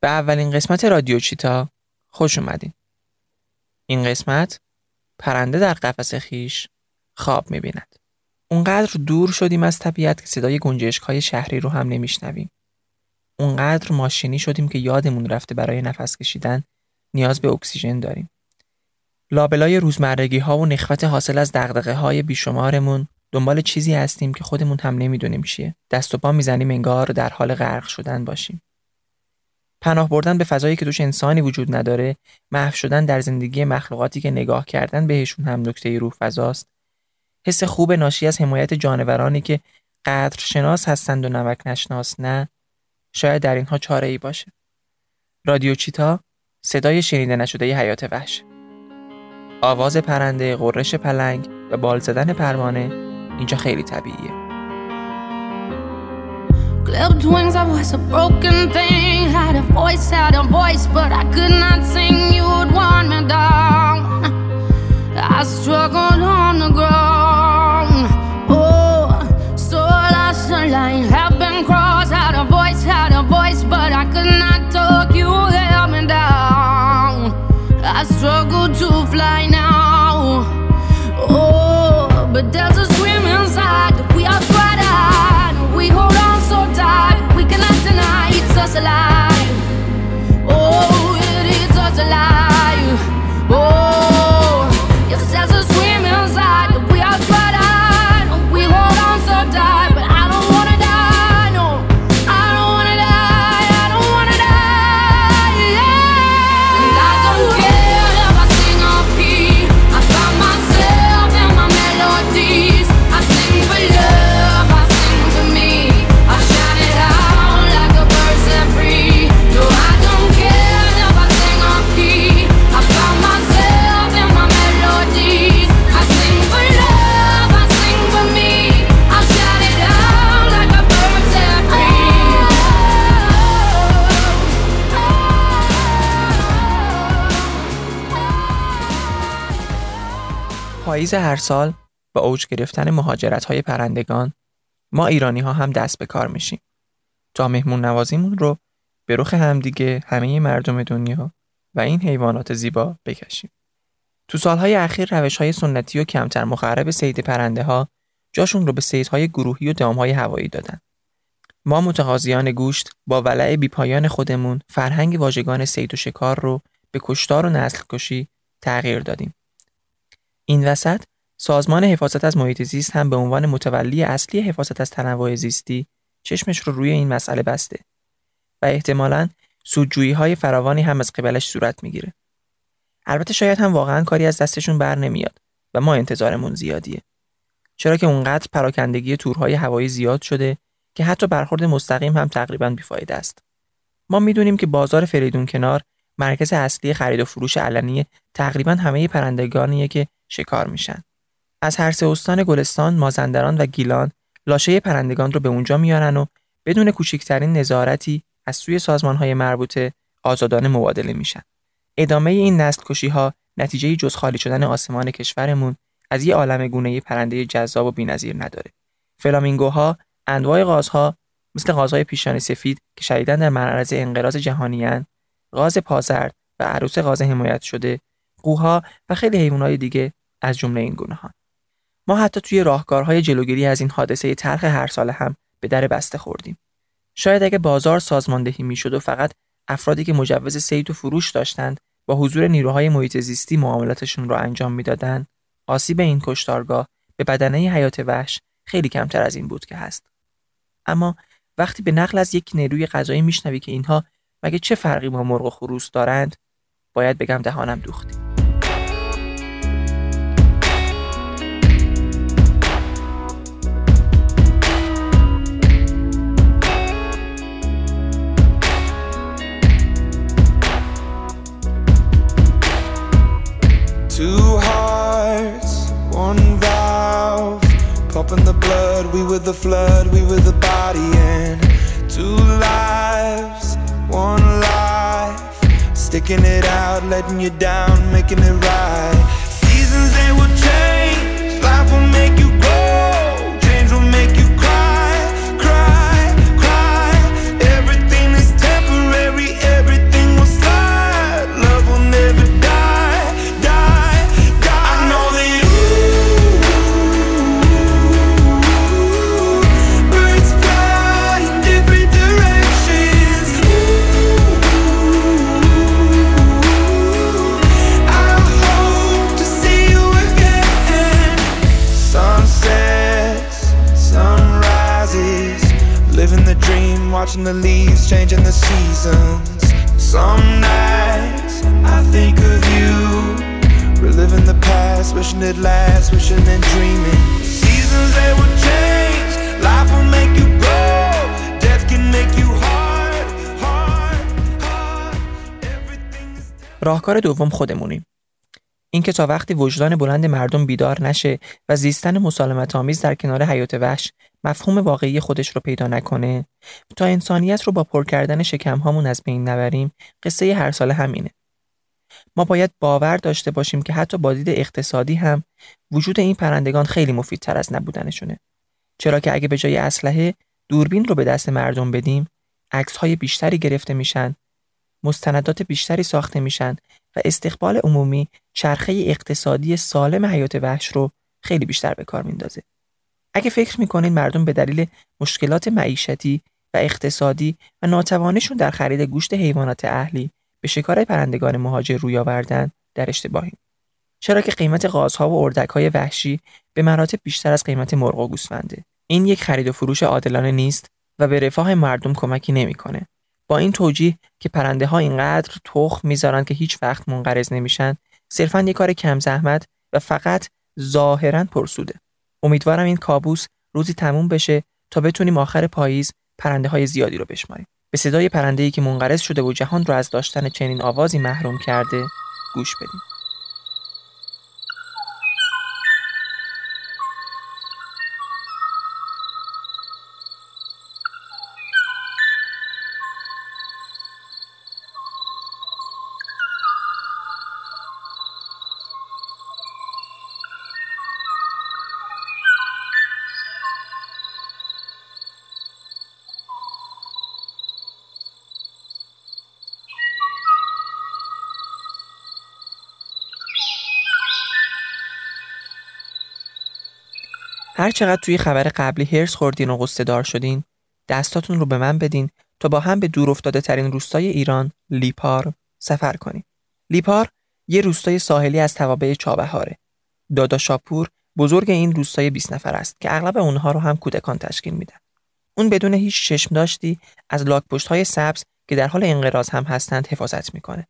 به اولین قسمت رادیو چیتا خوش اومدین. این قسمت پرنده در قفس خیش خواب می‌بیند. اونقدر دور شدیم از طبیعت که صدای گنجشک شهری رو هم نمیشنویم. اونقدر ماشینی شدیم که یادمون رفته برای نفس کشیدن نیاز به اکسیژن داریم. لابلای روزمرگی ها و نخوت حاصل از دقدقه های بیشمارمون دنبال چیزی هستیم که خودمون هم نمی‌دونیم چیه. دست و پا می‌زنیم انگار در حال غرق شدن باشیم. پناه بردن به فضایی که توش انسانی وجود نداره، محو شدن در زندگی مخلوقاتی که نگاه کردن بهشون هم نکته روح فضاست. حس خوب ناشی از حمایت جانورانی که قدر شناس هستند و نمک نشناس نه، شاید در اینها چاره ای باشه. رادیو چیتا صدای شنیده نشده ی حیات وحش. آواز پرنده، غرش پلنگ و بال زدن پروانه اینجا خیلی طبیعیه. Clipped wings, I was a broken thing. Had a voice, had a voice, but I could not sing. You would want me down. I struggled on the ground. پاییز هر سال با اوج گرفتن مهاجرت های پرندگان ما ایرانی ها هم دست به کار میشیم تا مهمون نوازیمون رو به رخ همدیگه همه مردم دنیا و این حیوانات زیبا بکشیم. تو سالهای اخیر روش های سنتی و کمتر مخرب سید پرنده ها جاشون رو به سیدهای گروهی و دامهای هوایی دادن. ما متقاضیان گوشت با ولع بیپایان خودمون فرهنگ واژگان سید و شکار رو به کشتار و نسل کشی تغییر دادیم. این وسط سازمان حفاظت از محیط زیست هم به عنوان متولی اصلی حفاظت از تنوع زیستی چشمش رو روی این مسئله بسته و احتمالاً سودجویی های فراوانی هم از قبلش صورت می‌گیره. البته شاید هم واقعا کاری از دستشون بر نمیاد و ما انتظارمون زیادیه. چرا که اونقدر پراکندگی تورهای هوایی زیاد شده که حتی برخورد مستقیم هم تقریبا بیفایده است. ما می‌دونیم که بازار فریدون کنار مرکز اصلی خرید و فروش علنی تقریبا همه پرندگانیه که شکار میشن. از هر سه استان گلستان، مازندران و گیلان لاشه پرندگان رو به اونجا میارن و بدون کوچکترین نظارتی از سوی سازمانهای مربوطه آزادانه مبادله میشن. ادامه این نسل کشی ها نتیجه جز خالی شدن آسمان کشورمون از یه عالم گونه پرنده جذاب و بی‌نظیر نداره. فلامینگوها، انواع غازها مثل غازهای پیشانی سفید که شدیداً در معرض انقراض جهانیان، غاز پازرد و عروس غاز حمایت شده، قوها و خیلی حیوانات دیگه از جمله این گونه ها. ما حتی توی راهکارهای جلوگیری از این حادثه تلخ هر ساله هم به در بسته خوردیم. شاید اگه بازار سازماندهی می‌شد و فقط افرادی که مجوز صید و فروش داشتند با حضور نیروهای محیط زیستی معاملاتشون رو انجام می‌دادند، آسیب این کشتارگاه به بدنه حیات وحش خیلی کمتر از این بود که هست. اما وقتی به نقل از یک نیروی غذایی میشنوی که اینها مگه چه فرقی با مرغ و خروس دارند، باید بگم دهانم دوختی. Two hearts, one valve. Pumping the blood, we were the flood, we were the body, and two lives. Sticking it out, letting you down, making it right. Seasons they will change, life will make you grow, leaves, changing the seasons. Some nights I think of you, reliving the past, wishing it lasts, wishing and dreaming. Seasons they will change, life will make you grow, death can make you hard, hard, hard. Everything is. راهکار دوم خودمونیم. اینکه تا وقتی وجدان بلند مردم بیدار نشه و زیستن مسالمت آمیز در کنار حیات وحش مفهوم واقعی خودش رو پیدا نکنه تا انسانیت رو با پر کردن شکم هامون از بین نبریم قصه هر ساله همینه. ما باید باور داشته باشیم که حتی با دید اقتصادی هم وجود این پرندگان خیلی مفیدتر از نبودنشونه. چرا که اگه به جای اسلحه دوربین رو به دست مردم بدیم عکس های بیشتری گرفته میشن مستندات بیشتری ساخته میشن و استقبال عمومی چرخه اقتصادی سالم حیات وحش رو خیلی بیشتر به کار میندازه. اگه فکر می‌کنین مردم به دلیل مشکلات معیشتی و اقتصادی و ناتوانیشون در خرید گوشت حیوانات اهلی به شکار پرندگان مهاجر روی آوردن در اشتباهیم. چرا که قیمت غازها و اردکهای وحشی به مراتب بیشتر از قیمت مرغ و گوسفنده. این یک خرید و فروش عادلانه نیست و به رفاه مردم کمکی نمی‌کنه. با این توجیه که پرنده ها اینقدر تخم می‌ذارن که هیچ وقت منقرض نمیشن صرفا یک کار کم زحمت و فقط ظاهرا پرسوده. امیدوارم این کابوس روزی تموم بشه تا بتونیم آخر پاییز پرنده های زیادی رو بشماریم. به صدای پرنده ای که منقرض شده و جهان رو از داشتن چنین آوازی محروم کرده گوش بدیم هر چقدر توی خبر قبلی هرس خوردین و قصه دار شدین دستاتون رو به من بدین تا با هم به دور افتاده ترین روستای ایران لیپار سفر کنیم. لیپار یه روستای ساحلی از توابع چابهاره. دادا شاپور بزرگ این روستای 20 نفر است که اغلب اونها رو هم کودکان تشکیل میدن. اون بدون هیچ چشم داشتی از لاک های سبز که در حال انقراض هم هستند حفاظت می‌کنه.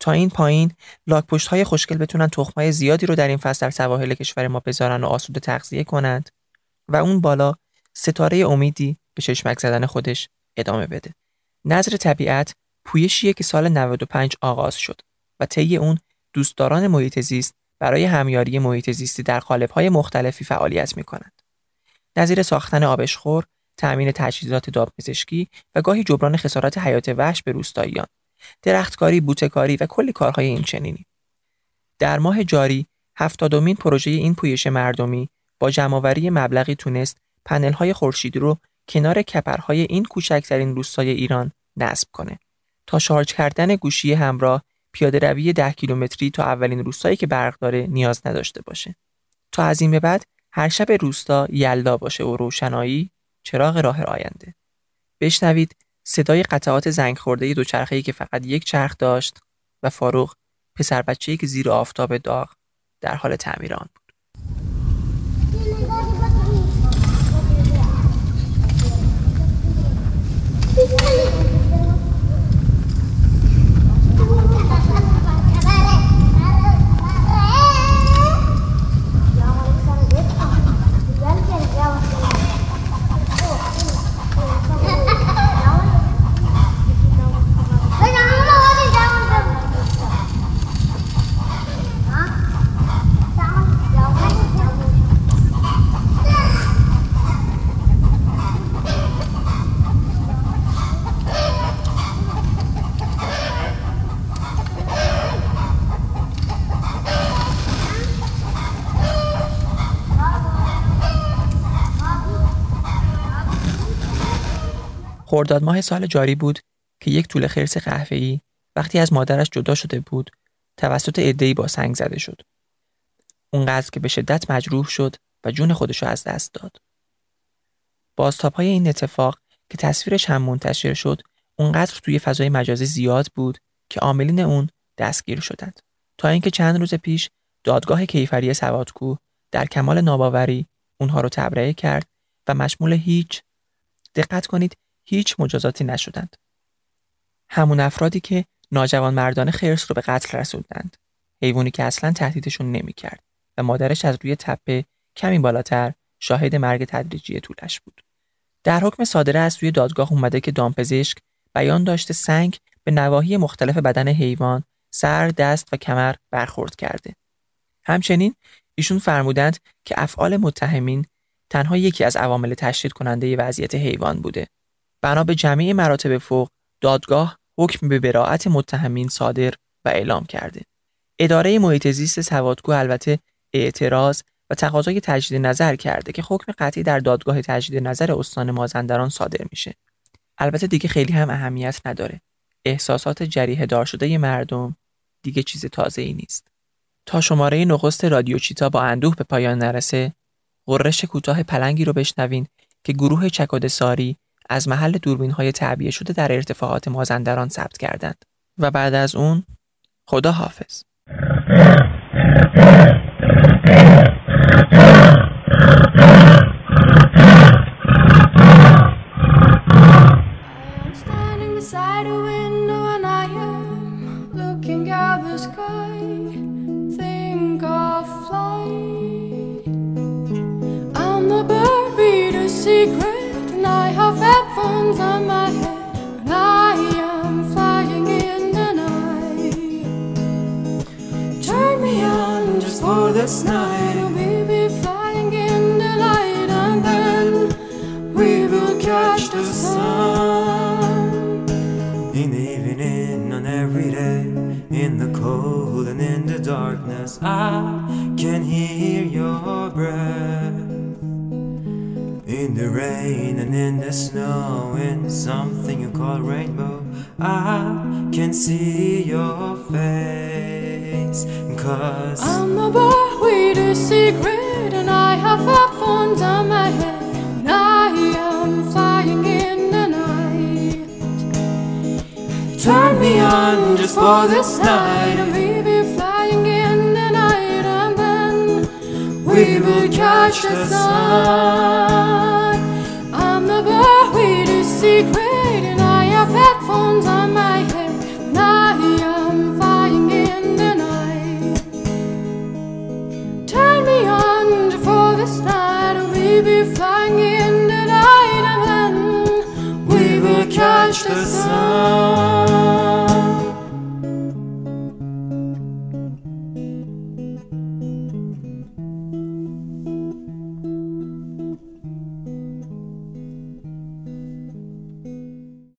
تا این پایین لاک های خوشگل بتونن تخمای زیادی رو در این فصل در سواحل کشور ما بذارن و آسوده تغذیه کنند و اون بالا ستاره امیدی به چشمک زدن خودش ادامه بده. نظر طبیعت پویشیه که سال 95 آغاز شد و طی اون دوستداران محیط زیست برای همیاری محیط زیستی در های مختلفی فعالیت می کنند. نظیر ساختن آبشخور، تأمین تجهیزات دامپزشکی و گاهی جبران خسارات حیات وحش به روستاییان درختکاری، بوتکاری و کلی کارهای این چنینی. در ماه جاری هفتادمین پروژه این پویش مردمی با جمعآوری مبلغی تونست پنل های خورشیدی رو کنار کپرهای این کوچکترین روستای ایران نصب کنه. تا شارژ کردن گوشی همراه پیاده روی ده کیلومتری تا اولین روستایی که برق داره نیاز نداشته باشه. تا از این به بعد هر شب روستا یلدا باشه و روشنایی چراغ راه آینده. بشنوید صدای قطعات زنگ خورده دوچرخه‌ای که فقط یک چرخ داشت و فاروق پسر بچه‌ای که زیر آفتاب داغ در حال تعمیر آن بود. خرداد ماه سال جاری بود که یک طول خرس قهوه‌ای وقتی از مادرش جدا شده بود توسط عده‌ای با سنگ زده شد. اونقدر که به شدت مجروح شد و جون خودش از دست داد. بازتاب های این اتفاق که تصویرش هم منتشر شد اونقدر توی فضای مجازی زیاد بود که عاملین اون دستگیر شدند. تا اینکه چند روز پیش دادگاه کیفری سوادکو در کمال ناباوری اونها رو تبرئه کرد و مشمول هیچ دقت کنید هیچ مجازاتی نشدند. همون افرادی که ناجوان مردان خرس رو به قتل رسوندند. حیوانی که اصلا تهدیدشون نمی‌کرد و مادرش از روی تپه کمی بالاتر شاهد مرگ تدریجی طولش بود. در حکم صادره از سوی دادگاه اومده که دامپزشک بیان داشته سنگ به نواحی مختلف بدن حیوان سر، دست و کمر برخورد کرده. همچنین ایشون فرمودند که افعال متهمین تنها یکی از عوامل تشدید کننده وضعیت حیوان بوده. بنا به جمعی مراتب فوق دادگاه حکم به براعت متهمین صادر و اعلام کرده. اداره محیط زیست سوادگو البته اعتراض و تقاضای تجدید نظر کرده که حکم قطعی در دادگاه تجدید نظر استان مازندران صادر میشه. البته دیگه خیلی هم اهمیت نداره. احساسات جریه دار شده مردم دیگه چیز تازه ای نیست. تا شماره نخست رادیو چیتا با اندوه به پایان نرسه، غرش کوتاه پلنگی رو بشنوین که گروه چکاد ساری از محل دوربین های تعبیه شده در ارتفاعات مازندران ثبت کردند. و بعد از اون خدا حافظ. This night and we'll be flying in the light and then we will catch the sun. In the evening on every day in the cold and in the darkness I and in the snow in something you call rainbow. I can see your face cause I'm the boy with a secret and I have headphones on my head. And I am flying in the night. Turn me on just for this night and we be flying in the night and then we will catch the sun secret and I have headphones on my head